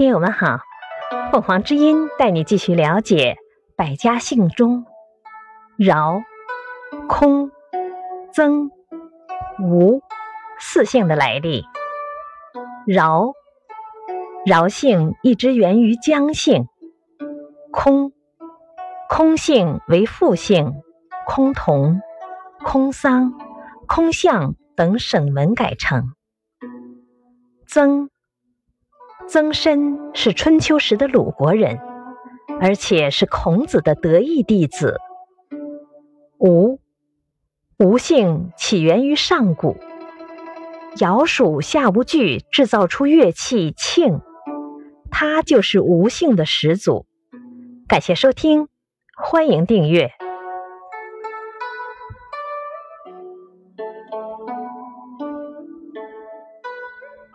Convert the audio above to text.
听友们好，凤凰之音带你继续了解百家姓中饶、空、曾、吴四姓的来历。饶，饶姓一直源于姜姓。空，空姓为复姓，空同、空桑、空巷等省文改成。曾。曾参是春秋时的鲁国人，而且是孔子的得意弟子。吴，吴姓起源于上古，尧属夏无惧制造出乐器磬，他就是吴姓的始祖。感谢收听，欢迎订阅。